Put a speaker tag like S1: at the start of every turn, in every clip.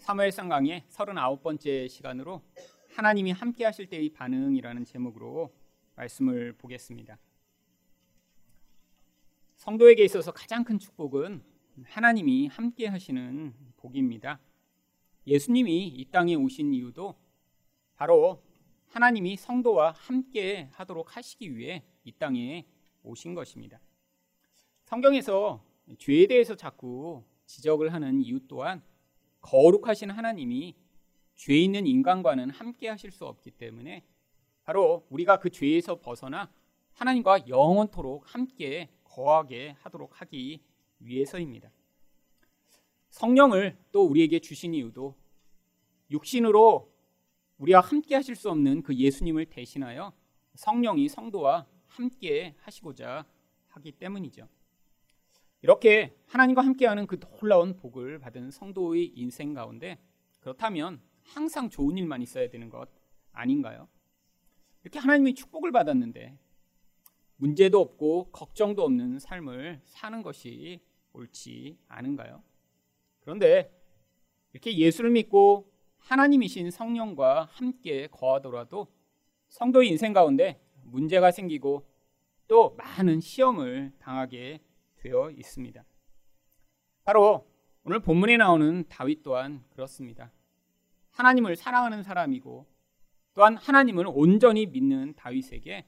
S1: 사무엘상 강의 39번째 시간으로 하나님이 함께 하실 때의 반응이라는 제목으로 말씀을 보겠습니다. 성도에게 있어서 가장 큰 축복은 하나님이 함께 하시는 복입니다. 예수님이 이 땅에 오신 이유도 바로 하나님이 성도와 함께 하도록 하시기 위해 이 땅에 오신 것입니다. 성경에서 죄에 대해서 자꾸 지적을 하는 이유 또한 거룩하신 하나님이 죄 있는 인간과는 함께 하실 수 없기 때문에 바로 우리가 그 죄에서 벗어나 하나님과 영원토록 함께 거하게 하도록 하기 위해서입니다. 성령을 또 우리에게 주신 이유도 육신으로 우리와 함께 하실 수 없는 그 예수님을 대신하여 성령이 성도와 함께 하시고자 하기 때문이죠. 이렇게 하나님과 함께하는 그 놀라운 복을 받은 성도의 인생 가운데 그렇다면 항상 좋은 일만 있어야 되는 것 아닌가요? 이렇게 하나님이 축복을 받았는데 문제도 없고 걱정도 없는 삶을 사는 것이 옳지 않은가요? 그런데 이렇게 예수를 믿고 하나님이신 성령과 함께 거하더라도 성도의 인생 가운데 문제가 생기고 또 많은 시험을 당하게 되어 있습니다. 바로 오늘 본문에 나오는 다윗 또한 그렇습니다. 하나님을 사랑하는 사람이고 또한 하나님을 온전히 믿는 다윗에게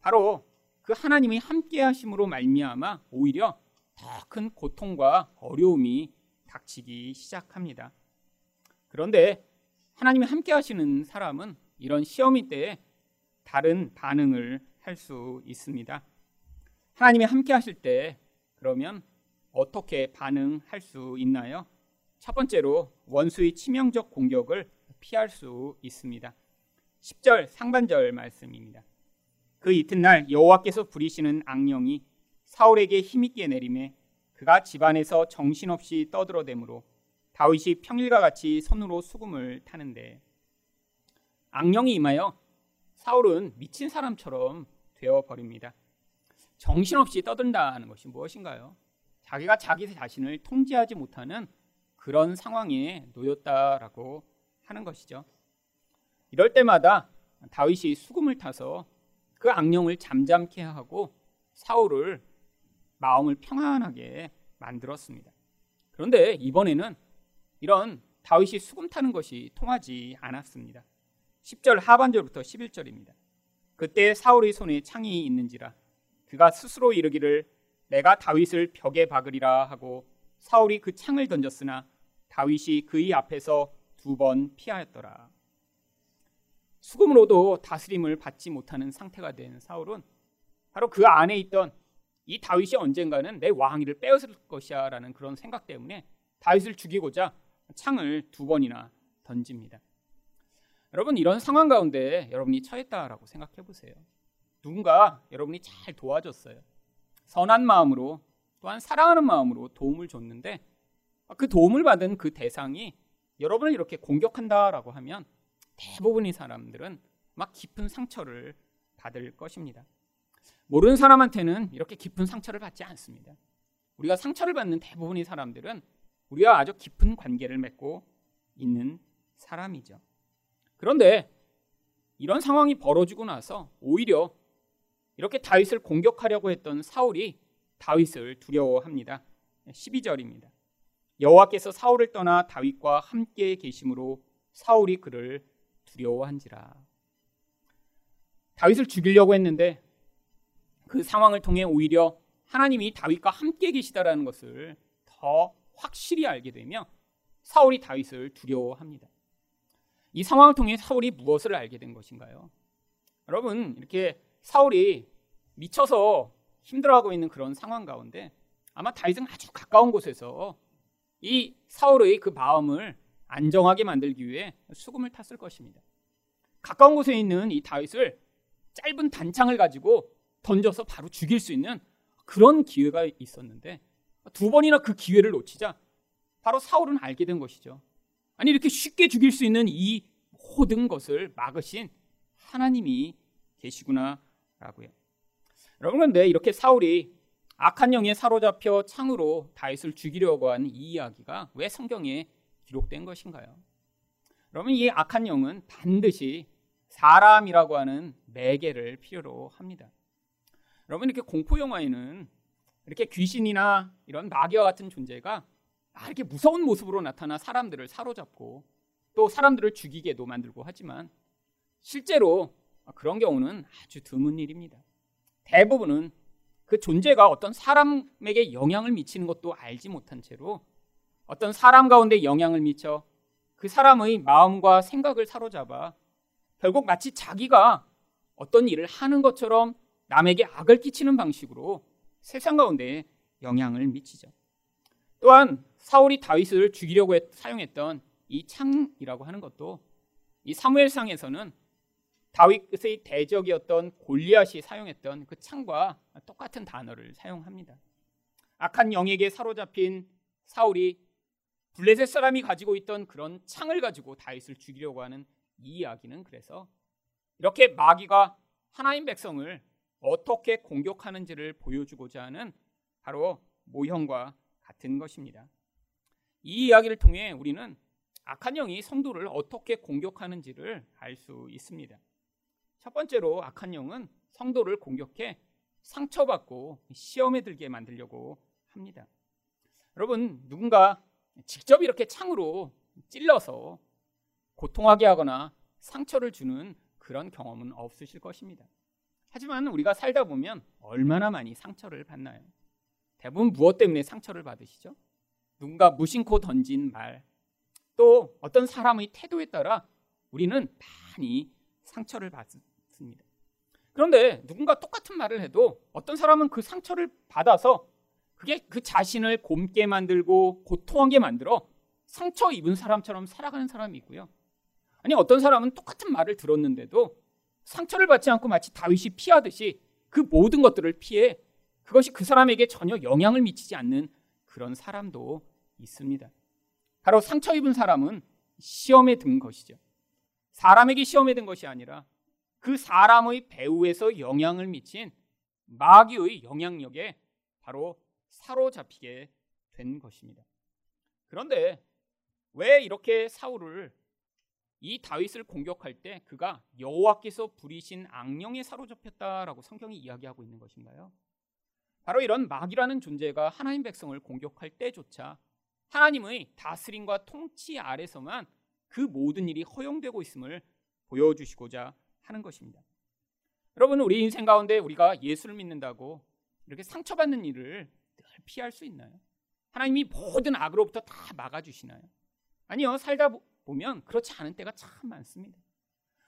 S1: 바로 그 하나님이 함께 하심으로 말미암아 오히려 더 큰 고통과 어려움이 닥치기 시작합니다. 그런데 하나님이 함께 하시는 사람은 이런 시험이 때에 다른 반응을 할 수 있습니다. 하나님이 함께 하실 때 그러면 어떻게 반응할 수 있나요? 첫 번째로 원수의 치명적 공격을 피할 수 있습니다. 10절 상반절 말씀입니다. 그 이튿날 여호와께서 부리시는 악령이 사울에게 힘있게 내림에 그가 집안에서 정신없이 떠들어대므로 다윗이 평일과 같이 손으로 수금을 타는데 악령이 임하여 사울은 미친 사람처럼 되어 버립니다. 정신없이 떠든다는 것이 무엇인가요? 자기가 자기 자신을 통제하지 못하는 그런 상황에 놓였다라고 하는 것이죠. 이럴 때마다 다윗이 수금을 타서 그 악령을 잠잠케 하고 사울을 마음을 평안하게 만들었습니다. 그런데 이번에는 이런 다윗이 수금 타는 것이 통하지 않았습니다. 10절 하반절부터 11절입니다. 그때 사울의 손에 창이 있는지라 그가 스스로 이르기를 내가 다윗을 벽에 박으리라 하고 사울이 그 창을 던졌으나 다윗이 그의 앞에서 두 번 피하였더라. 수금으로도 다스림을 받지 못하는 상태가 된 사울은 바로 그 안에 있던 이 다윗이 언젠가는 내 왕위를 빼앗을 것이야라는 그런 생각 때문에 다윗을 죽이고자 창을 두 번이나 던집니다. 여러분 이런 상황 가운데 여러분이 처했다라고 생각해 보세요. 누군가 여러분이 잘 도와줬어요. 선한 마음으로 또한 사랑하는 마음으로 도움을 줬는데 그 도움을 받은 그 대상이 여러분을 이렇게 공격한다라고 하면 대부분의 사람들은 막 깊은 상처를 받을 것입니다. 모르는 사람한테는 이렇게 깊은 상처를 받지 않습니다. 우리가 상처를 받는 대부분의 사람들은 우리와 아주 깊은 관계를 맺고 있는 사람이죠. 그런데 이런 상황이 벌어지고 나서 오히려 이렇게 다윗을 공격하려고 했던 사울이 다윗을 두려워합니다. 12절입니다. 여호와께서 사울을 떠나 다윗과 함께 계심으로 사울이 그를 두려워한지라. 다윗을 죽이려고 했는데 그 상황을 통해 오히려 하나님이 다윗과 함께 계시다라는 것을 더 확실히 알게 되며 사울이 다윗을 두려워합니다. 이 상황을 통해 사울이 무엇을 알게 된 것인가요? 여러분, 이렇게 사울이 미쳐서 힘들어하고 있는 그런 상황 가운데 아마 다윗은 아주 가까운 곳에서 이 사울의 그 마음을 안정하게 만들기 위해 수금을 탔을 것입니다. 가까운 곳에 있는 이 다윗을 짧은 단창을 가지고 던져서 바로 죽일 수 있는 그런 기회가 있었는데 두 번이나 그 기회를 놓치자 바로 사울은 알게 된 것이죠. 아니 이렇게 쉽게 죽일 수 있는 이 모든 것을 막으신 하나님이 계시구나라고요. 여러분 그런데 이렇게 사울이 악한 영에 사로잡혀 창으로 다윗을 죽이려고 한 이 이야기가 왜 성경에 기록된 것인가요? 그러면 이 악한 영은 반드시 사람이라고 하는 매개를 필요로 합니다. 여러분 이렇게 공포 영화에는 이렇게 귀신이나 이런 마귀와 같은 존재가 이렇게 무서운 모습으로 나타나 사람들을 사로잡고 또 사람들을 죽이게도 만들고 하지만 실제로 그런 경우는 아주 드문 일입니다. 대부분은 그 존재가 어떤 사람에게 영향을 미치는 것도 알지 못한 채로 어떤 사람 가운데 영향을 미쳐 그 사람의 마음과 생각을 사로잡아 결국 마치 자기가 어떤 일을 하는 것처럼 남에게 악을 끼치는 방식으로 세상 가운데 영향을 미치죠. 또한 사울이 다윗을 죽이려고 했, 사용했던 이 창이라고 하는 것도 이 사무엘상에서는 다윗의 대적이었던 골리앗이 사용했던 그 창과 똑같은 단어를 사용합니다. 악한 영에게 사로잡힌 사울이 블레셋 사람이 가지고 있던 그런 창을 가지고 다윗을 죽이려고 하는 이 이야기는 그래서 이렇게 마귀가 하나님 백성을 어떻게 공격하는지를 보여주고자 하는 바로 모형과 같은 것입니다. 이 이야기를 통해 우리는 악한 영이 성도를 어떻게 공격하는지를 알 수 있습니다. 첫 번째로 악한 영은 성도를 공격해 상처받고 시험에 들게 만들려고 합니다. 여러분, 누군가 직접 이렇게 창으로 찔러서 고통하게 하거나 상처를 주는 그런 경험은 없으실 것입니다. 하지만 우리가 살다 보면 얼마나 많이 상처를 받나요? 대부분 무엇 때문에 상처를 받으시죠? 누군가 무심코 던진 말, 또 어떤 사람의 태도에 따라 우리는 많이 상처를 받 습니다. 그런데 누군가 똑같은 말을 해도 어떤 사람은 그 상처를 받아서 그게 그 자신을 곰게 만들고 고통하게 만들어 상처 입은 사람처럼 살아가는 사람이 있고요. 아니 어떤 사람은 똑같은 말을 들었는데도 상처를 받지 않고 마치 다윗이 피하듯이 그 모든 것들을 피해 그것이 그 사람에게 전혀 영향을 미치지 않는 그런 사람도 있습니다. 바로 상처 입은 사람은 시험에 든 것이죠. 사람에게 시험에 든 것이 아니라 그 사람의 배후에서 영향을 미친 마귀의 영향력에 바로 사로잡히게 된 것입니다. 그런데 왜 이렇게 사울을 이 다윗을 공격할 때 그가 여호와께서 부리신 악령에 사로잡혔다라고 성경이 이야기하고 있는 것인가요? 바로 이런 마귀라는 존재가 하나님 백성을 공격할 때조차 하나님의 다스림과 통치 아래서만 그 모든 일이 허용되고 있음을 보여주시고자 하는 것입니다. 여러분 우리 인생 가운데 우리가 예수를 믿는다고 이렇게 상처받는 일을 늘 피할 수 있나요? 하나님이 모든 악으로부터 다 막아주시나요? 아니요 살다 보면 그렇지 않은 때가 참 많습니다.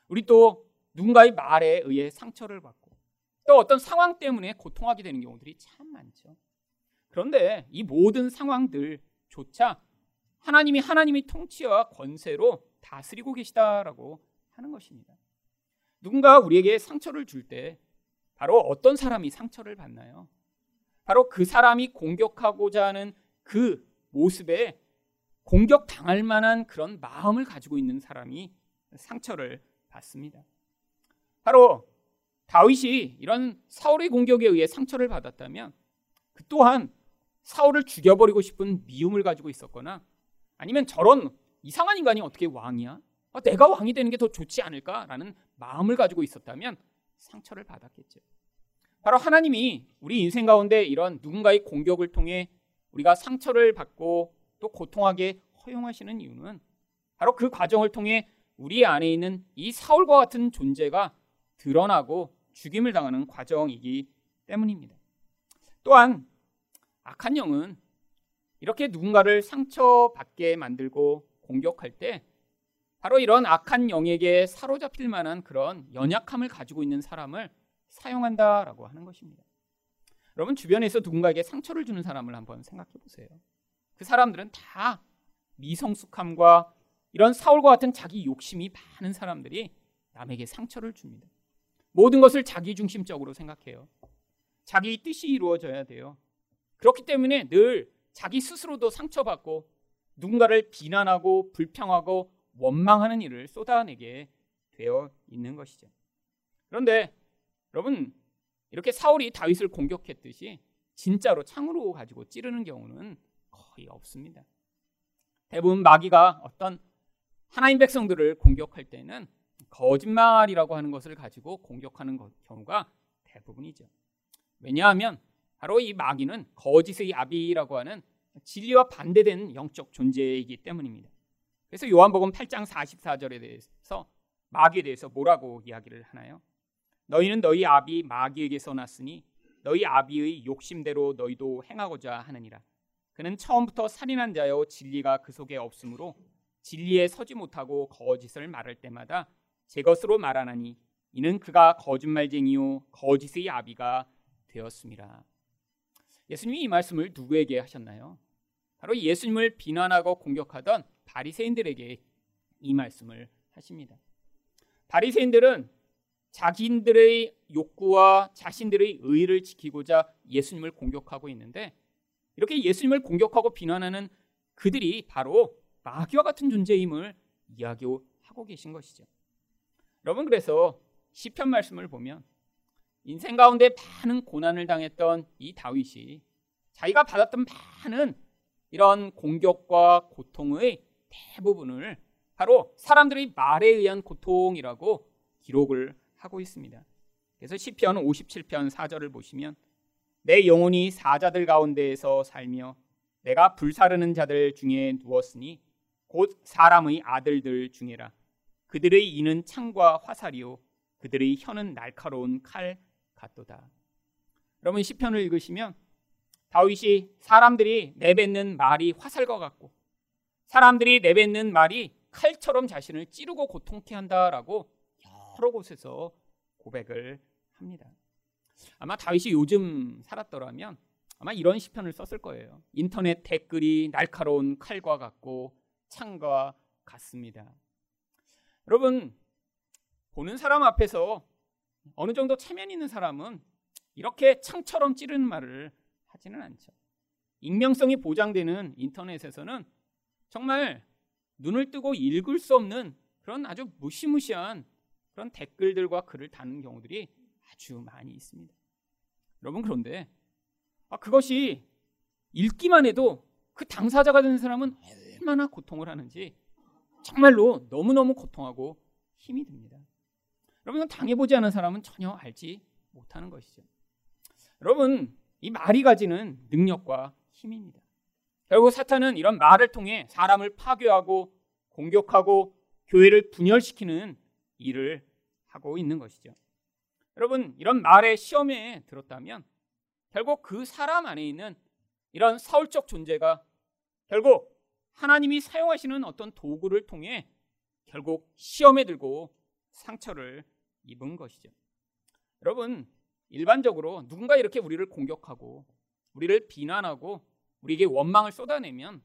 S1: 우리 또 누군가의 말에 의해 상처를 받고 또 어떤 상황 때문에 고통하게 되는 경우들이 참 많죠. 그런데 이 모든 상황들조차 하나님이 하나님의 통치와 권세로 다스리고 계시다라고 하는 것입니다. 누군가 우리에게 상처를 줄 때 바로 어떤 사람이 상처를 받나요? 바로 그 사람이 공격하고자 하는 그 모습에 공격 당할 만한 그런 마음을 가지고 있는 사람이 상처를 받습니다. 바로 다윗이 이런 사울의 공격에 의해 상처를 받았다면 그 또한 사울을 죽여버리고 싶은 미움을 가지고 있었거나 아니면 저런 이상한 인간이 어떻게 왕이야? 아, 내가 왕이 되는 게 더 좋지 않을까라는 마음을 가지고 있었다면 상처를 받았겠죠. 바로 하나님이 우리 인생 가운데 이런 누군가의 공격을 통해 우리가 상처를 받고 또 고통하게 허용하시는 이유는 바로 그 과정을 통해 우리 안에 있는 이 사울과 같은 존재가 드러나고 죽임을 당하는 과정이기 때문입니다. 또한 악한 영은 이렇게 누군가를 상처받게 만들고 공격할 때 바로 이런 악한 영에게 사로잡힐 만한 그런 연약함을 가지고 있는 사람을 사용한다라고 하는 것입니다. 여러분 주변에서 누군가에게 상처를 주는 사람을 한번 생각해 보세요. 그 사람들은 다 미성숙함과 이런 사울과 같은 자기 욕심이 많은 사람들이 남에게 상처를 줍니다. 모든 것을 자기 중심적으로 생각해요. 자기 뜻이 이루어져야 돼요. 그렇기 때문에 늘 자기 스스로도 상처받고 누군가를 비난하고 불평하고 원망하는 일을 쏟아내게 되어 있는 것이죠. 그런데 여러분 이렇게 사울이 다윗을 공격했듯이 진짜로 창으로 가지고 찌르는 경우는 거의 없습니다. 대부분 마귀가 어떤 하나님 백성들을 공격할 때는 거짓말이라고 하는 것을 가지고 공격하는 경우가 대부분이죠. 왜냐하면 바로 이 마귀는 거짓의 아비라고 하는 진리와 반대된 영적 존재이기 때문입니다. 그래서 요한복음 8장 44절에 대해서 마귀에 대해서 뭐라고 이야기를 하나요? 너희는 너희 아비 마귀에게서 났으니 너희 아비의 욕심대로 너희도 행하고자 하느니라. 그는 처음부터 살인한 자요 진리가 그 속에 없으므로 진리에 서지 못하고 거짓을 말할 때마다 제 것으로 말하나니 이는 그가 거짓말쟁이요 거짓의 아비가 되었습니다. 예수님이 이 말씀을 누구에게 하셨나요? 바로 예수님을 비난하고 공격하던 바리새인들에게 이 말씀을 하십니다. 바리새인들은 자신들의 욕구와 자신들의 의를 지키고자 예수님을 공격하고 있는데 이렇게 예수님을 공격하고 비난하는 그들이 바로 마귀와 같은 존재임을 이야기하고 계신 것이죠. 여러분 그래서 시편 말씀을 보면 인생 가운데 많은 고난을 당했던 이 다윗이 자기가 받았던 많은 이런 공격과 고통의 대부분을 바로 사람들의 말에 의한 고통이라고 기록을 하고 있습니다. 그래서 시편 57편 4절을 보시면 내 영혼이 사자들 가운데에서 살며 내가 불사르는 자들 중에 누웠으니 곧 사람의 아들들 중에라 그들의 이는 창과 화살이요 그들의 혀는 날카로운 칼 같도다. 여러분 시편을 읽으시면 다윗이 사람들이 내뱉는 말이 화살과 같고 사람들이 내뱉는 말이 칼처럼 자신을 찌르고 고통케 한다라고 여러 곳에서 고백을 합니다. 아마 다윗이 요즘 살았더라면 아마 이런 시편을 썼을 거예요. 인터넷 댓글이 날카로운 칼과 같고 창과 같습니다. 여러분 보는 사람 앞에서 어느 정도 체면 있는 사람은 이렇게 창처럼 찌르는 말을 하지는 않죠. 익명성이 보장되는 인터넷에서는 정말 눈을 뜨고 읽을 수 없는 그런 아주 무시무시한 그런 댓글들과 글을 다는 경우들이 아주 많이 있습니다. 여러분 그런데 아, 그것이 읽기만 해도 그 당사자가 되는 사람은 얼마나 고통을 하는지 정말로 너무너무 고통하고 힘이 듭니다. 여러분 당해보지 않은 사람은 전혀 알지 못하는 것이죠. 여러분 이 말이 가지는 능력과 힘입니다. 결국 사탄은 이런 말을 통해 사람을 파괴하고 공격하고 교회를 분열시키는 일을 하고 있는 것이죠. 여러분 이런 말의 시험에 들었다면 결국 그 사람 안에 있는 이런 사울적 존재가 결국 하나님이 사용하시는 어떤 도구를 통해 결국 시험에 들고 상처를 입은 것이죠. 여러분 일반적으로 누군가 이렇게 우리를 공격하고 우리를 비난하고 우리에게 원망을 쏟아내면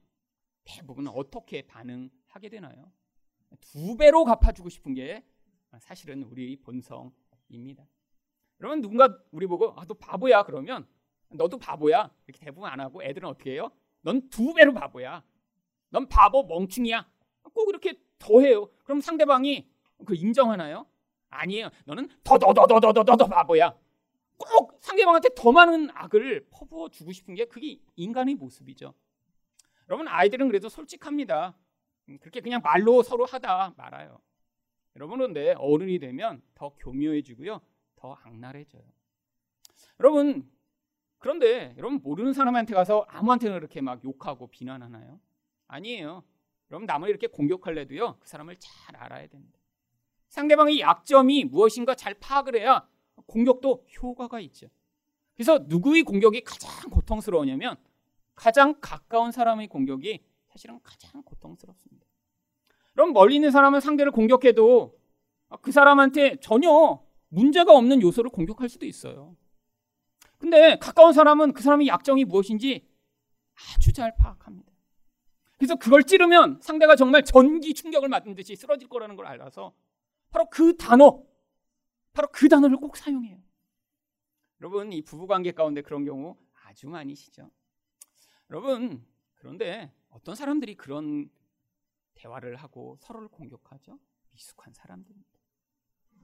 S1: 대부분 어떻게 반응하게 되나요? 두 배로 갚아주고 싶은 게 사실은 우리 본성입니다. 여러분 누군가 우리 보고 아, 너 바보야 그러면 너도 바보야 이렇게 대부분 안 하고 애들은 어떻게 해요? 넌 두 배로 바보야. 넌 바보 멍충이야. 꼭 이렇게 더해요. 그럼 상대방이 그 인정하나요? 아니에요. 너는 더더더더더더더 바보야. 꼭 상대방한테 더 많은 악을 퍼부어 주고 싶은 게 그게 인간의 모습이죠. 여러분 아이들은 그래도 솔직합니다. 음, 그렇게 그냥 말로 서로 하다 말아요. 여러분 그런데 어른이 되면 더 교묘해지고요. 더 악랄해져요. 여러분 그런데 여러분 모르는 사람한테 가서 아무한테나 그렇게 막 욕하고 비난하나요? 아니에요. 여러분 남을 이렇게 공격할래도요. 그 사람을 잘 알아야 됩니다. 상대방의 약점이 무엇인가 잘 파악을 해야 공격도 효과가 있죠. 그래서 누구의 공격이 가장 고통스러우냐면 가장 가까운 사람의 공격이 사실은 가장 고통스럽습니다. 그럼 멀리 있는 사람은 상대를 공격해도 그 사람한테 전혀 문제가 없는 요소를 공격할 수도 있어요. 근데 가까운 사람은 그 사람의 약점이 무엇인지 아주 잘 파악합니다. 그래서 그걸 찌르면 상대가 정말 전기 충격을 맞은 듯이 쓰러질 거라는 걸 알아서 바로 그 단어, 바로 그 단어를 꼭 사용해요. 여러분, 이 부부관계 가운데 그런 경우 아주 많이시죠. 여러분, 그런데 어떤 사람들이 그런 대화를 하고 서로를 공격하죠? 미숙한 사람들입니다.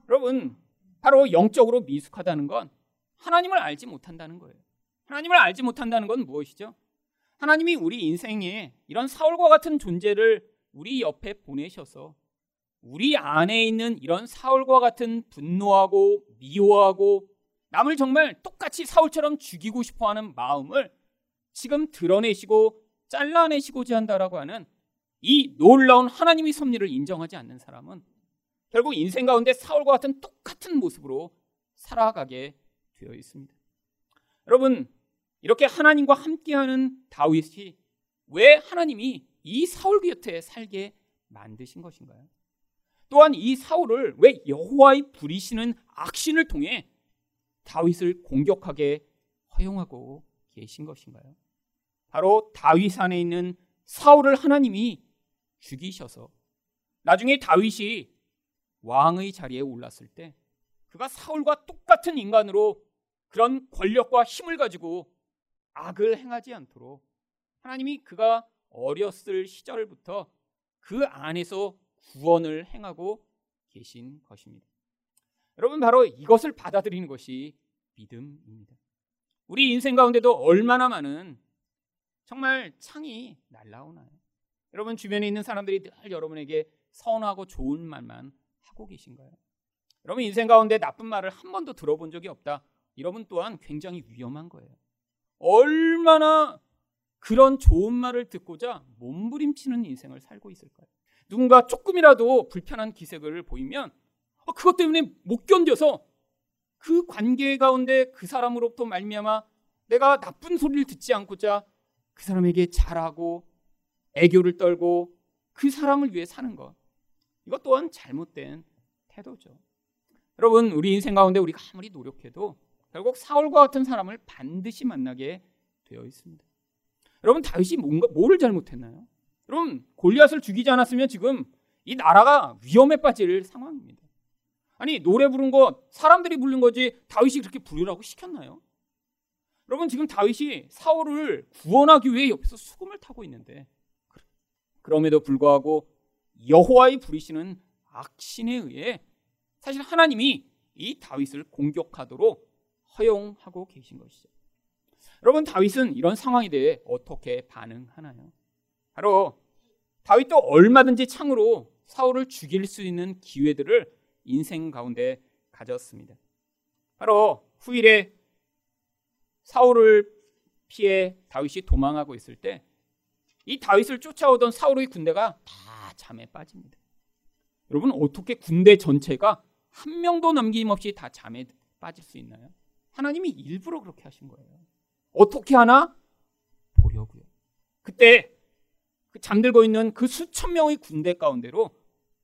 S1: 여러분, 바로 영적으로 미숙하다는 건 하나님을 알지 못한다는 거예요. 하나님을 알지 못한다는 건 무엇이죠? 하나님이 우리 인생에 이런 사울과 같은 존재를 우리 옆에 보내셔서 우리 안에 있는 이런 사울과 같은 분노하고 미워하고 남을 정말 똑같이 사울처럼 죽이고 싶어 하는 마음을 지금 드러내시고 잘라내시고자 한다라고 하는 이 놀라운 하나님의 섭리를 인정하지 않는 사람은 결국 인생 가운데 사울과 같은 똑같은 모습으로 살아가게 되어 있습니다. 여러분, 이렇게 하나님과 함께하는 다윗이 왜 하나님이 이 사울 곁에 살게 만드신 것인가요? 또한 이 사울을 왜 여호와의 부리시는 악신을 통해 다윗을 공격하게 허용하고 계신 것인가요? 바로 다윗 안에 있는 사울을 하나님이 죽이셔서 나중에 다윗이 왕의 자리에 올랐을 때 그가 사울과 똑같은 인간으로 그런 권력과 힘을 가지고 악을 행하지 않도록 하나님이 그가 어렸을 시절부터 그 안에서 구원을 행하고 계신 것입니다. 여러분 바로 이것을 받아들이는 것이 믿음입니다. 우리 인생 가운데도 얼마나 많은 정말 창이 날라오나요? 여러분 주변에 있는 사람들이 늘 여러분에게 선하고 좋은 말만 하고 계신가요? 여러분 인생 가운데 나쁜 말을 한 번도 들어본 적이 없다. 여러분 또한 굉장히 위험한 거예요. 얼마나 그런 좋은 말을 듣고자 몸부림치는 인생을 살고 있을까요? 누군가 조금이라도 불편한 기색을 보이면 어, 그것 때문에 못 견뎌서 그 관계 가운데 그 사람으로부터 말미암아 내가 나쁜 소리를 듣지 않고자 그 사람에게 잘하고 애교를 떨고 그 사람을 위해 사는 것. 이것 또한 잘못된 태도죠. 여러분, 우리 인생 가운데 우리가 아무리 노력해도 결국 사울과 같은 사람을 반드시 만나게 되어 있습니다. 여러분, 다윗이 뭔가 뭐를 잘못했나요? 여러분, 골리앗을 죽이지 않았으면 지금 이 나라가 위험에 빠질 상황입니다. 아니, 노래 부른 거 사람들이 부른 거지 다윗이 그렇게 부르라고 시켰나요? 여러분, 지금 다윗이 사울을 구원하기 위해 옆에서 수금을 타고 있는데 그럼에도 불구하고 여호와의 부리시는 악신에 의해 사실 하나님이 이 다윗을 공격하도록 허용하고 계신 것이죠. 여러분 다윗은 이런 상황에 대해 어떻게 반응하나요? 바로 다윗도 얼마든지 창으로 사울을 죽일 수 있는 기회들을 인생 가운데 가졌습니다. 바로 후일에 사울을 피해 다윗이 도망하고 있을 때 이 다윗을 쫓아오던 사울의 군대가 다 잠에 빠집니다. 여러분 어떻게 군대 전체가 한 명도 남김없이 다 잠에 빠질 수 있나요? 하나님이 일부러 그렇게 하신 거예요. 어떻게 하나 보려고요. 그때 그 잠들고 있는 그 수천 명의 군대 가운데로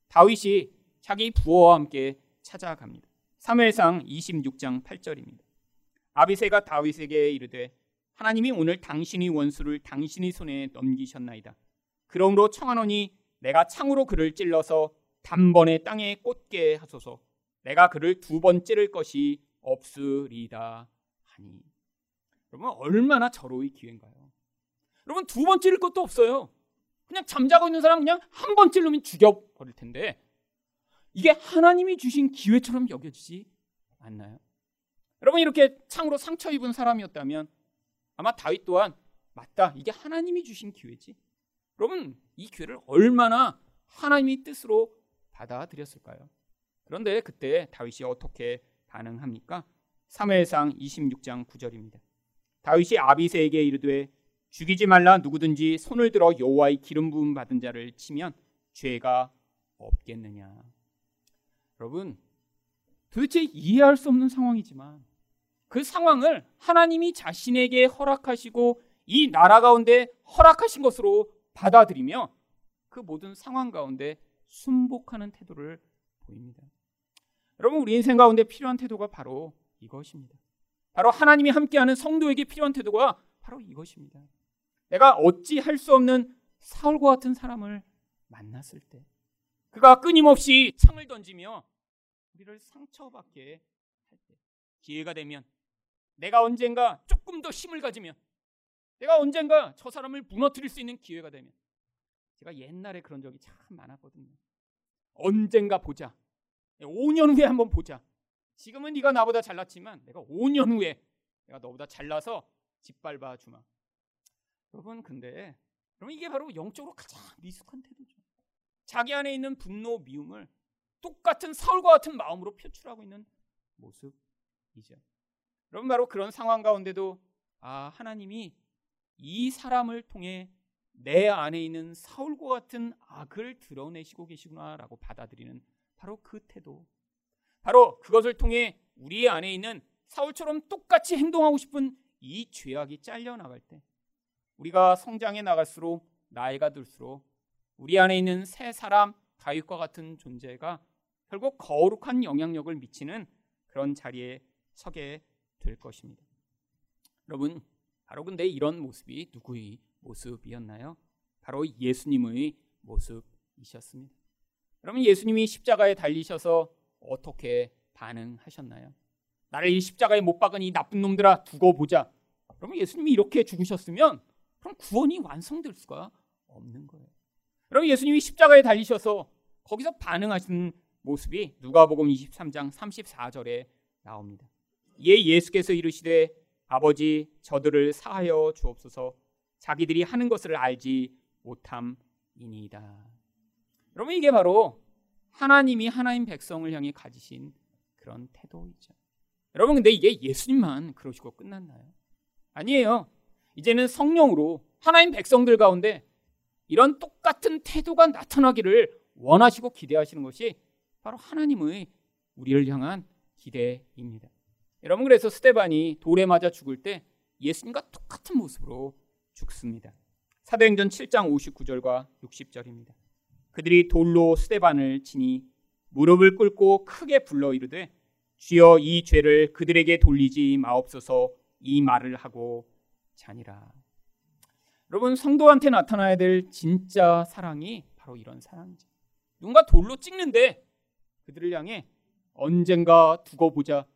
S1: 다윗이 자기 부하와 함께 찾아갑니다. 3회상 26장 8절입니다. 아비세가 다윗에게 이르되 하나님이 오늘 당신의 원수를 당신의 손에 넘기셨나이다. 그러므로 청하노니 내가 창으로 그를 찔러서 단번에 땅에 꽂게 하소서. 내가 그를 두 번 찌를 것이 없으리다 하니. 여러분 얼마나 절호의 기회인가요? 여러분 두 번 찌를 것도 없어요. 그냥 잠자고 있는 사람 그냥 한번 찌르면 죽여버릴 텐데 이게 하나님이 주신 기회처럼 여겨지지 않나요? 여러분 이렇게 창으로 상처 입은 사람이었다면 아마 다윗 또한 맞다 이게 하나님이 주신 기회지. 여러분 이 기회를 얼마나 하나님의 뜻으로 받아들였을까요? 그런데 그때 다윗이 어떻게 반응합니까? 3회상 26장 9절입니다. 다윗이 아비세에게 이르되 죽이지 말라 누구든지 손을 들어 여호와의 기름 부음 받은 자를 치면 죄가 없겠느냐. 여러분 도대체 이해할 수 없는 상황이지만 그 상황을 하나님이 자신에게 허락하시고 이 나라 가운데 허락하신 것으로 받아들이며 그 모든 상황 가운데 순복하는 태도를 보입니다. 여러분 우리 인생 가운데 필요한 태도가 바로 이것입니다. 바로 하나님이 함께하는 성도에게 필요한 태도가 바로 이것입니다. 내가 어찌 할 수 없는 사울과 같은 사람을 만났을 때 그가 끊임없이 창을 던지며 우리를 상처받게 할 때 기회가 되면 내가 언젠가 조금 더 힘을 가지면 내가 언젠가 저 사람을 무너뜨릴 수 있는 기회가 되면 제가 옛날에 그런 적이 참 많았거든요. 언젠가 보자. 5년 후에 한번 보자. 지금은 네가 나보다 잘났지만 내가 5년 후에 내가 너보다 잘나서 짓밟아 주마. 여러분 근데 그러면 이게 바로 영적으로 가장 미숙한 태도죠. 자기 안에 있는 분노, 미움을 똑같은 사울과 같은 마음으로 표출하고 있는 모습이죠. 여러분 바로 그런 상황 가운데도 아 하나님이 이 사람을 통해 내 안에 있는 사울과 같은 악을 드러내시고 계시구나라고 받아들이는 바로 그 태도. 바로 그것을 통해 우리 안에 있는 사울처럼 똑같이 행동하고 싶은 이 죄악이 잘려 나갈 때 우리가 성장해 나갈수록 나이가 들수록 우리 안에 있는 새 사람 다윗과 같은 존재가 결국 거룩한 영향력을 미치는 그런 자리에 서게 될 것입니다. 여러분, 바로 근데 이런 모습이 누구의 모습이었나요? 바로 예수님의 모습이셨습니다. 여러분, 예수님이 십자가에 달리셔서 어떻게 반응하셨나요? 나를 이 십자가에 못 박은 이 나쁜 놈들아 두고 보자. 그러면 예수님이 이렇게 죽으셨으면 그럼 구원이 완성될 수가 없는 거예요. 여러분 예수님이 십자가에 달리셔서 거기서 반응하시는 모습이 누가복음 23장 34절에 나옵니다. 예 예수께서 이르시되 아버지 저들을 사하여 주옵소서 자기들이 하는 것을 알지 못함이니이다. 여러분 이게 바로 하나님이 하나님 백성을 향해 가지신 그런 태도이죠. 여러분 근데 이게 예수님만 그러시고 끝났나요? 아니에요. 이제는 성령으로 하나님 백성들 가운데 이런 똑같은 태도가 나타나기를 원하시고 기대하시는 것이 바로 하나님의 우리를 향한 기대입니다. 여러분 그래서 스테반이 돌에 맞아 죽을 때 예수님과 똑같은 모습으로 죽습니다. 사도행전 7장 59절과 60절입니다. 그들이 돌로 스테반을 치니 무릎을 꿇고 크게 불러 이르되 주여 이 죄를 그들에게 돌리지 마옵소서 이 말을 하고 자니라. 여러분 성도한테 나타나야 될 진짜 사랑이 바로 이런 사랑이죠. 누군가 돌로 찍는데 그들을 향해 언젠가 두고 보자.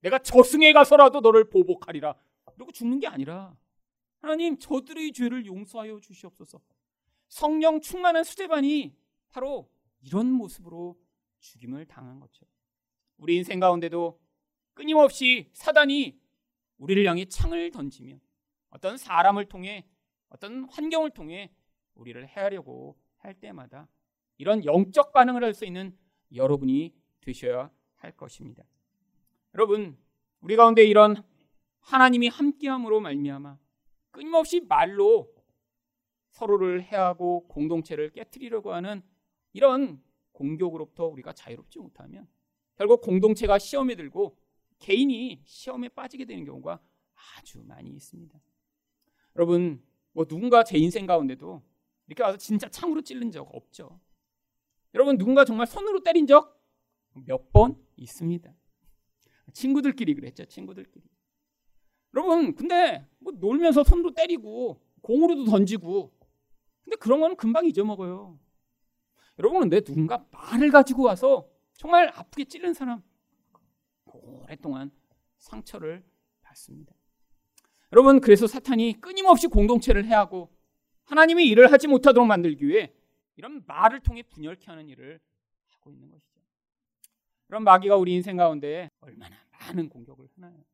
S1: 내가 저승에 가서라도 너를 보복하리라. 그리고 죽는 게 아니라 하나님 저들의 죄를 용서하여 주시옵소서. 성령 충만한 수제반이 바로 이런 모습으로 죽임을 당한 것죠. 우리 인생 가운데도 끊임없이 사단이 우리를 향해 창을 던지며 어떤 사람을 통해 어떤 환경을 통해 우리를 해하려고 할 때마다 이런 영적 반응을 할 수 있는 여러분이 되셔야 할 것입니다. 여러분, 우리 가운데 이런 하나님이 함께함으로 말미암아 끊임없이 말로 서로를 해하고 공동체를 깨뜨리려고 하는 이런 공격으로부터 우리가 자유롭지 못하면 결국 공동체가 시험에 들고 개인이 시험에 빠지게 되는 경우가 아주 많이 있습니다. 여러분, 뭐 누군가 제 인생 가운데도 이렇게 와서 진짜 창으로 찔른 적 없죠. 여러분, 누군가 정말 손으로 때린 적 몇 번 있습니다. 친구들끼리 그랬죠, 친구들끼리. 여러분, 근데 뭐 놀면서 손으로 때리고 공으로도 던지고 근데 그런 거는 금방 잊어먹어요. 여러분, 근데 누군가 말을 가지고 와서 정말 아프게 찔른 사람 오랫동안 상처를 받습니다. 여러분 그래서 사탄이 끊임없이 공동체를 해하고 하나님이 일을 하지 못하도록 만들기 위해 이런 말을 통해 분열케 하는 일을 하고 있는 것이죠. 그런 마귀가 우리 인생 가운데 얼마나 많은 공격을 하나요?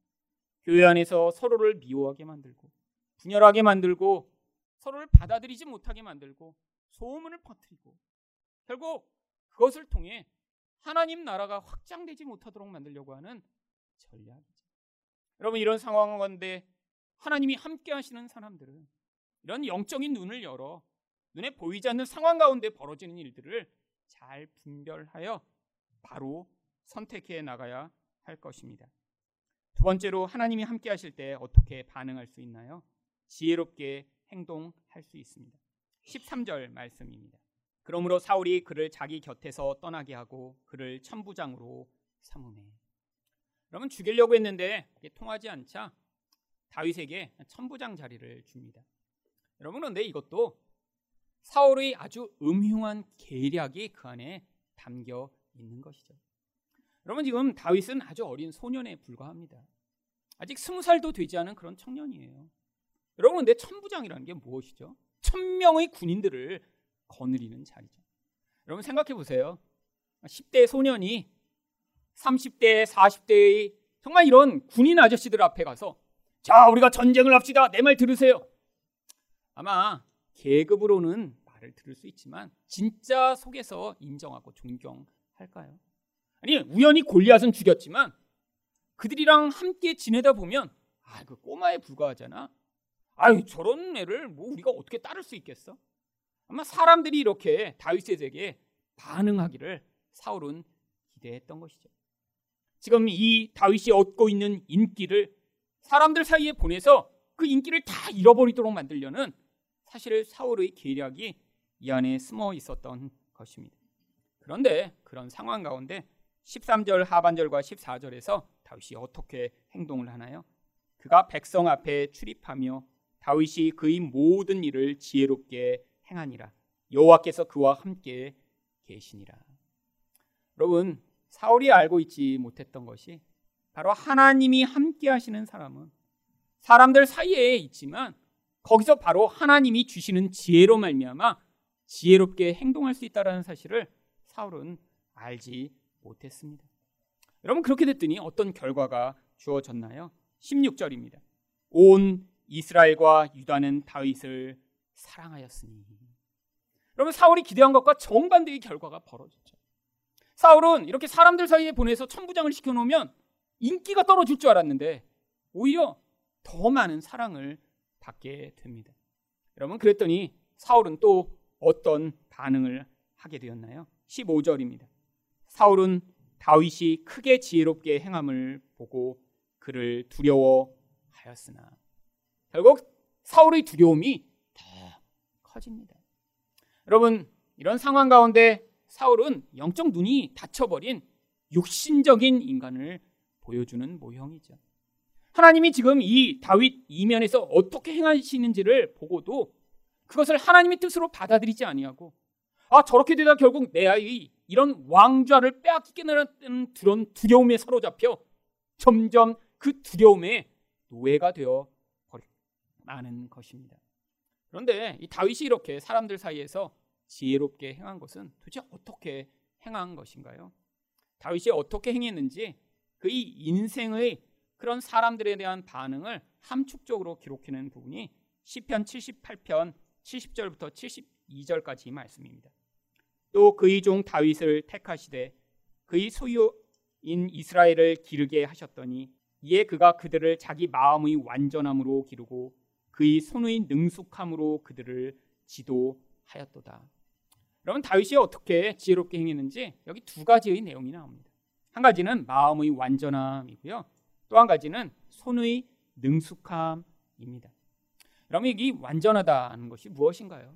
S1: 교회 안에서 서로를 미워하게 만들고 분열하게 만들고 서로를 받아들이지 못하게 만들고 소문을 퍼뜨리고 결국 그것을 통해 하나님 나라가 확장되지 못하도록 만들려고 하는 전략이죠. 여러분 이런 상황 가운데 하나님이 함께 하시는 사람들은 이런 영적인 눈을 열어 눈에 보이지 않는 상황 가운데 벌어지는 일들을 잘 분별하여 바로 선택해 나가야 할 것입니다. 두 번째로 하나님이 함께 하실 때 어떻게 반응할 수 있나요? 지혜롭게 행동할 수 있습니다. 13절 말씀입니다. 그러므로 사울이 그를 자기 곁에서 떠나게 하고 그를 천부장으로 삼으매. 그러면 죽이려고 했는데 통하지 않자 다윗에게 천부장 자리를 줍니다. 여러분 그런데 이것도 사울의 아주 음흉한 계략이 그 안에 담겨 있는 것이죠. 여러분 지금 다윗은 아주 어린 소년에 불과합니다. 아직 스무 살도 되지 않은 그런 청년이에요. 여러분 근데 천부장이라는 게 무엇이죠? 천 명의 군인들을 거느리는 자리죠. 여러분 생각해 보세요. 10대 소년이 30대, 40대의 정말 이런 군인 아저씨들 앞에 가서 자, 우리가 전쟁을 합시다. 내 말 들으세요. 아마 계급으로는 말을 들을 수 있지만 진짜 속에서 인정하고 존경할까요? 아니 우연히 골리앗은 죽였지만 그들이랑 함께 지내다 보면 아 그 꼬마에 불과하잖아. 아유 저런 애를 뭐 우리가 어떻게 따를 수 있겠어? 아마 사람들이 이렇게 다윗에게 반응하기를 사울은 기대했던 것이죠. 지금 이 다윗이 얻고 있는 인기를 사람들 사이에 보내서 그 인기를 다 잃어버리도록 만들려는 사실 사울의 계략이 이 안에 숨어 있었던 것입니다. 그런데 그런 상황 가운데 13절 하반절과 14절에서 다윗이 어떻게 행동을 하나요? 그가 백성 앞에 출입하며 다윗이 그의 모든 일을 지혜롭게 행하니라. 여호와께서 그와 함께 계시니라. 여러분, 사울이 알고 있지 못했던 것이 바로 하나님이 함께 하시는 사람은 사람들 사이에 있지만 거기서 바로 하나님이 주시는 지혜로 말미암아 지혜롭게 행동할 수 있다라는 사실을 사울은 알지 못했습니다. 여러분 그렇게 됐더니 어떤 결과가 주어졌나요? 16절입니다. 온 이스라엘과 유다는 다윗을 사랑하였으니. 여러분 사울이 기대한 것과 정반대의 결과가 벌어졌죠. 사울은 이렇게 사람들 사이에 보내서 천부장을 시켜놓으면 인기가 떨어질 줄 알았는데 오히려 더 많은 사랑을 받게 됩니다. 여러분 그랬더니 사울은 또 어떤 반응을 하게 되었나요? 15절입니다. 사울은 다윗이 크게 지혜롭게 행함을 보고 그를 두려워하였으나 결국 사울의 두려움이 더 커집니다. 여러분 이런 상황 가운데 사울은 영적 눈이 닫혀버린 육신적인 인간을 보여주는 모형이죠. 하나님이 지금 이 다윗 이면에서 어떻게 행하시는지를 보고도 그것을 하나님의 뜻으로 받아들이지 아니하고 아 저렇게 되다 결국 내 아이 이런 왕좌를 빼앗기겠다는 그런 두려움에 사로잡혀 점점 그 두려움에 노예가 되어 버리는 것입니다. 그런데 이 다윗이 이렇게 사람들 사이에서 지혜롭게 행한 것은 도대체 어떻게 행한 것인가요? 다윗이 어떻게 행했는지 그의 인생의 그런 사람들에 대한 반응을 함축적으로 기록해낸 부분이 시편 78편 70절부터 72절까지 말씀입니다. 또 그의 종 다윗을 택하시되 그의 소유인 이스라엘을 기르게 하셨더니 이에 그가 그들을 자기 마음의 완전함으로 기르고 그의 손의 능숙함으로 그들을 지도하였도다. 여러분 다윗이 어떻게 지혜롭게 행했는지 여기 두 가지의 내용이 나옵니다. 한 가지는 마음의 완전함이고요. 또 한 가지는 손의 능숙함입니다. 여러분 이 완전하다는 것이 무엇인가요?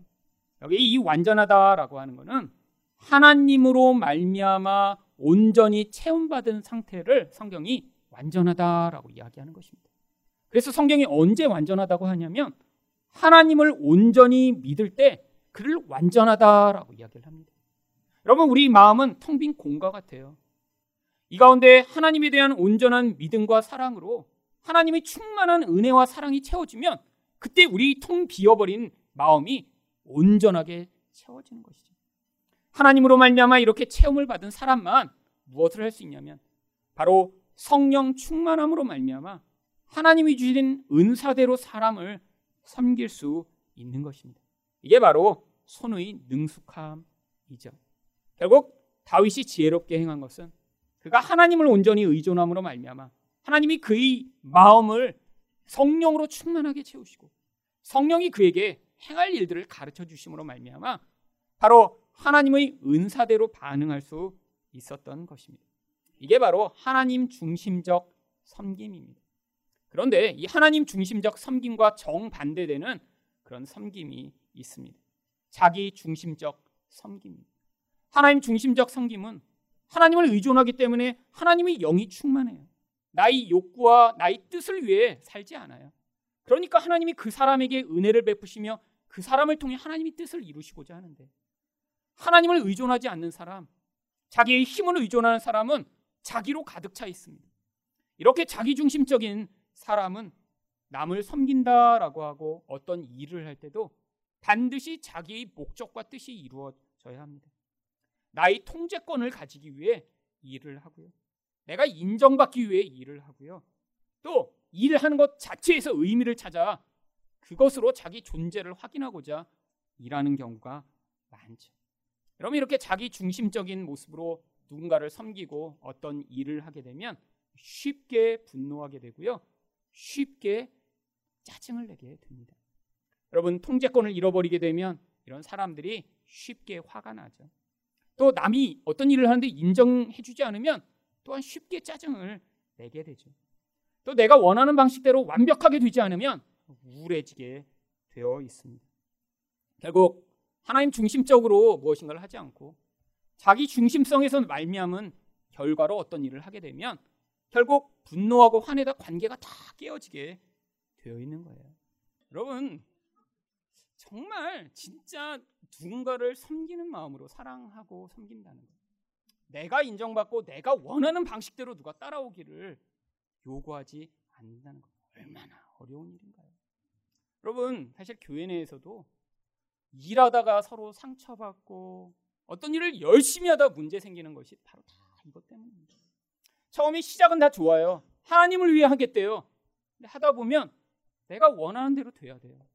S1: 여기 이 완전하다라고 하는 것은 하나님으로 말미암아 온전히 체험받은 상태를 성경이 완전하다라고 이야기하는 것입니다. 그래서 성경이 언제 완전하다고 하냐면 하나님을 온전히 믿을 때 그를 완전하다라고 이야기를 합니다. 여러분 우리 마음은 텅 빈 공과 같아요. 이 가운데 하나님에 대한 온전한 믿음과 사랑으로 하나님의 충만한 은혜와 사랑이 채워지면 그때 우리 통 비어버린 마음이 온전하게 채워지는 것이죠. 하나님으로 말미암아 이렇게 체험을 받은 사람만 무엇을 할 수 있냐면 바로 성령 충만함으로 말미암아 하나님이 주신 은사대로 사람을 섬길 수 있는 것입니다. 이게 바로 손의 능숙함이죠. 결국 다윗이 지혜롭게 행한 것은 그가 하나님을 온전히 의존함으로 말미암아 하나님이 그의 마음을 성령으로 충만하게 채우시고 성령이 그에게 행할 일들을 가르쳐 주심으로 말미암아 바로 하나님의 은사대로 반응할 수 있었던 것입니다. 이게 바로 하나님 중심적 섬김입니다. 그런데 이 하나님 중심적 섬김과 정반대되는 그런 섬김이 있습니다. 자기 중심적 섬김입니다. 하나님 중심적 섬김은 하나님을 의존하기 때문에 하나님의 영이 충만해요. 나의 욕구와 나의 뜻을 위해 살지 않아요. 그러니까 하나님이 그 사람에게 은혜를 베푸시며 그 사람을 통해 하나님의 뜻을 이루시고자 하는데 하나님을 의존하지 않는 사람, 자기의 힘을 의존하는 사람은 자기로 가득 차 있습니다. 이렇게 자기 중심적인 사람은 남을 섬긴다라고 하고 어떤 일을 할 때도 반드시 자기의 목적과 뜻이 이루어져야 합니다. 나의 통제권을 가지기 위해 일을 하고요. 내가 인정받기 위해 일을 하고요. 또 일을 하는 것 자체에서 의미를 찾아 그것으로 자기 존재를 확인하고자 일하는 경우가 많죠. 여러분 이렇게 자기 중심적인 모습으로 누군가를 섬기고 어떤 일을 하게 되면 쉽게 분노하게 되고요. 쉽게 짜증을 내게 됩니다. 여러분 통제권을 잃어버리게 되면 이런 사람들이 쉽게 화가 나죠. 또 남이 어떤 일을 하는데 인정해주지 않으면 또한 쉽게 짜증을 내게 되죠. 또 내가 원하는 방식대로 완벽하게 되지 않으면 우울해지게 되어 있습니다. 결국 하나님 중심적으로 무엇인가를 하지 않고 자기 중심성에서 말미암은 결과로 어떤 일을 하게 되면 결국 분노하고 화내다 관계가 다 깨어지게 되어 있는 거예요. 여러분 정말 진짜 누군가를 섬기는 마음으로 사랑하고 섬긴다는 거예요. 내가 인정받고 내가 원하는 방식대로 누가 따라오기를 요구하지 않는다는 것 얼마나 어려운 일인가요? 여러분 사실 교회 내에서도 일하다가 서로 상처받고 어떤 일을 열심히 하다 문제 생기는 것이 바로 다 이것 때문입니다. 처음에 시작은 다 좋아요. 하나님을 위해 하겠대요. 하다 보면 내가 원하는 대로 돼야 돼요.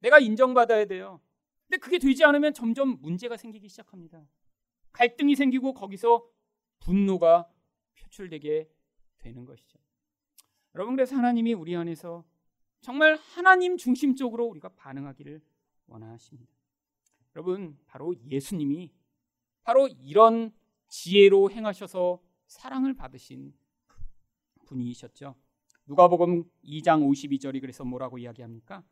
S1: 내가 인정받아야 돼요. 근데 그게 되지 않으면 점점 문제가 생기기 시작합니다. 갈등이 생기고 거기서 분노가 표출되게 되는 것이죠. 여러분 그래서 하나님이 우리 안에서 정말 하나님 중심적으로 우리가 반응하기를 원하십니다. 여러분 바로 예수님이 바로 이런 지혜로 행하셔서 사랑을 받으신 분이셨죠. 누가복음 2장 52절이 그래서 뭐라고 이야기합니까?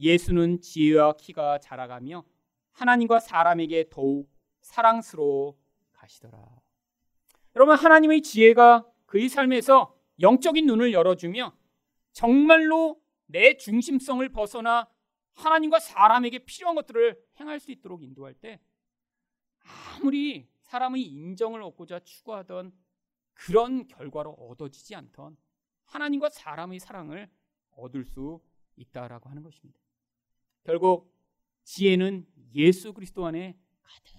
S1: 예수는 지혜와 키가 자라가며 하나님과 사람에게 더욱 사랑스러워 가시더라. 여러분 하나님의 지혜가 그의 삶에서 영적인 눈을 열어주며 정말로 내 중심성을 벗어나 하나님과 사람에게 필요한 것들을 행할 수 있도록 인도할 때 아무리 사람의 인정을 얻고자 추구하던 그런 결과로 얻어지지 않던 하나님과 사람의 사랑을 얻을 수 있다라고 하는 것입니다. 결국 지혜는 예수 그리스도 안에 가득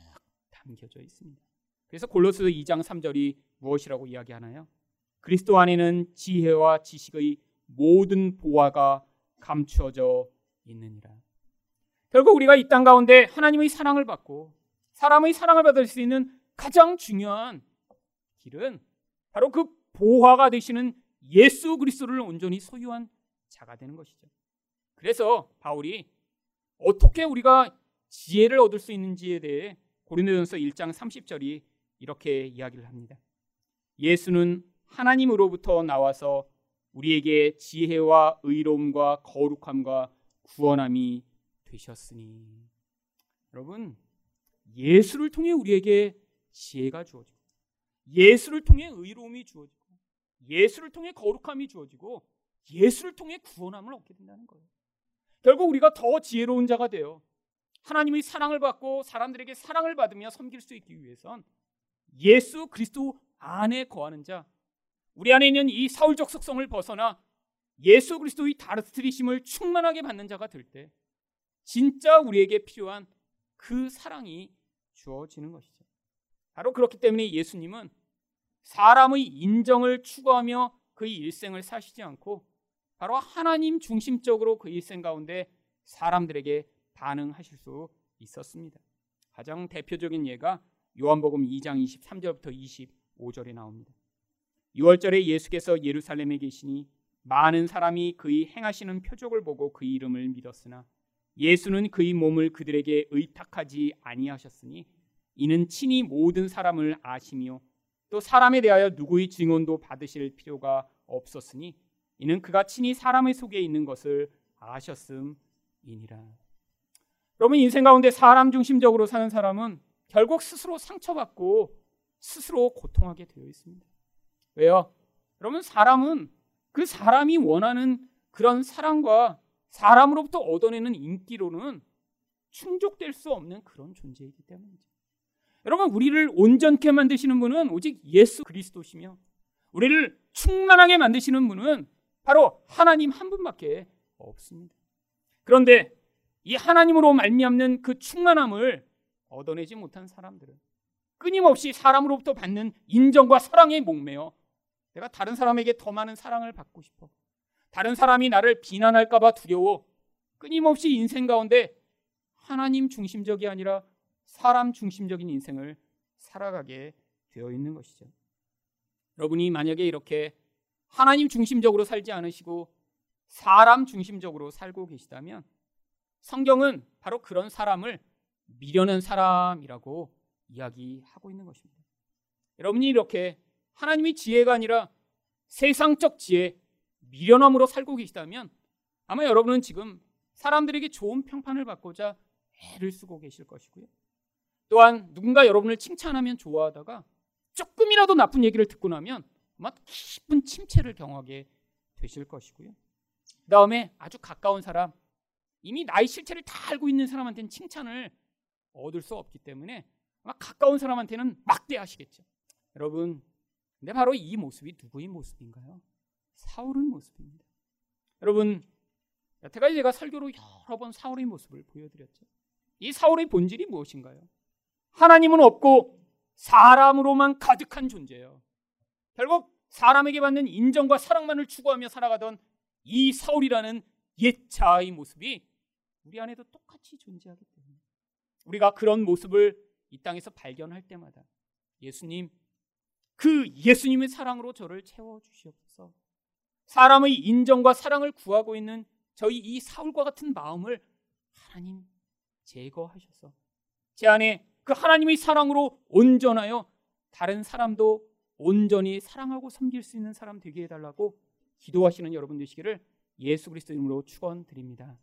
S1: 담겨져 있습니다. 그래서 골로스 2장 3절이 무엇이라고 이야기하나요? 그리스도 안에는 지혜와 지식의 모든 보화가 감추어져 있느니라. 결국 우리가 이 땅 가운데 하나님의 사랑을 받고 사람의 사랑을 받을 수 있는 가장 중요한 길은 바로 그 보화가 되시는 예수 그리스도를 온전히 소유한 자가 되는 것이죠. 그래서 바울이 어떻게 우리가 지혜를 얻을 수 있는지에 대해 고린도전서 1장 30절이 이렇게 이야기를 합니다. 예수는 하나님으로부터 나와서 우리에게 지혜와 의로움과 거룩함과 구원함이 되셨으니 여러분 예수를 통해 우리에게 지혜가 주어지고 예수를 통해 의로움이 주어지고 예수를 통해 거룩함이 주어지고 예수를 통해 구원함을 얻게 된다는 거예요. 결국 우리가 더 지혜로운 자가 되어 하나님의 사랑을 받고 사람들에게 사랑을 받으며 섬길 수 있기 위해선 예수 그리스도 안에 거하는 자, 우리 안에 있는 이 사울적 속성을 벗어나 예수 그리스도의 다르트리심을 충만하게 받는 자가 될 때 진짜 우리에게 필요한 그 사랑이 주어지는 것이죠. 바로 그렇기 때문에 예수님은 사람의 인정을 추구하며 그의 일생을 사시지 않고 바로 하나님 중심적으로 그 일생 가운데 사람들에게 반응하실 수 있었습니다. 가장 대표적인 예가 요한복음 2장 23절부터 25절에 나옵니다. 6월절에 예수께서 예루살렘에 계시니 많은 사람이 그의 행하시는 표적을 보고 그 이름을 믿었으나 예수는 그의 몸을 그들에게 의탁하지 아니하셨으니 이는 친히 모든 사람을 아시며 또 사람에 대하여 누구의 증언도 받으실 필요가 없었으니 이는 그가 친히 사람의 속에 있는 것을 아셨음이니라. 여러분 인생 가운데 사람 중심적으로 사는 사람은 결국 스스로 상처받고 스스로 고통하게 되어 있습니다. 왜요? 여러분 사람은 그 사람이 원하는 그런 사랑과 사람으로부터 얻어내는 인기로는 충족될 수 없는 그런 존재이기 때문이죠. 여러분 우리를 온전케 만드시는 분은 오직 예수 그리스도시며 우리를 충만하게 만드시는 분은 바로 하나님 한 분밖에 없습니다. 그런데 이 하나님으로 말미암는 그 충만함을 얻어내지 못한 사람들은 끊임없이 사람으로부터 받는 인정과 사랑에 목매어 내가 다른 사람에게 더 많은 사랑을 받고 싶어. 다른 사람이 나를 비난할까봐 두려워. 끊임없이 인생 가운데 하나님 중심적이 아니라 사람 중심적인 인생을 살아가게 되어 있는 것이죠. 여러분이 만약에 이렇게 하나님 중심적으로 살지 않으시고 사람 중심적으로 살고 계시다면 성경은 바로 그런 사람을 미련한 사람이라고 이야기하고 있는 것입니다. 여러분이 이렇게 하나님의 지혜가 아니라 세상적 지혜, 미련함으로 살고 계시다면 아마 여러분은 지금 사람들에게 좋은 평판을 받고자 애를 쓰고 계실 것이고요. 또한 누군가 여러분을 칭찬하면 좋아하다가 조금이라도 나쁜 얘기를 듣고 나면 아마 깊은 침체를 경하게 되실 것이고요. 그 다음에 아주 가까운 사람, 이미 나의 실체를 다 알고 있는 사람한테는 칭찬을 얻을 수 없기 때문에 아마 가까운 사람한테는 막대하시겠죠. 여러분, 근데 바로 이 모습이 누구의 모습인가요? 사울의 모습입니다. 여러분, 여태까지 제가 설교로 여러 번 사울의 모습을 보여드렸죠. 이 사울의 본질이 무엇인가요? 하나님은 없고 사람으로만 가득한 존재예요. 결국 사람에게 받는 인정과 사랑만을 추구하며 살아가던 이 사울이라는 옛 자아의 모습이 우리 안에도 똑같이 존재하기 때문에 우리가 그런 모습을 이 땅에서 발견할 때마다 예수님 그 예수님의 사랑으로 저를 채워 주시옵소서. 사람의 인정과 사랑을 구하고 있는 저희 이 사울과 같은 마음을 하나님 제거하셔서 제 안에 그 하나님의 사랑으로 온전하여 다른 사람도 온전히 사랑하고 섬길 수 있는 사람 되게 해달라고 기도하시는 여러분 되시기를 예수 그리스도 이름으로 축원드립니다.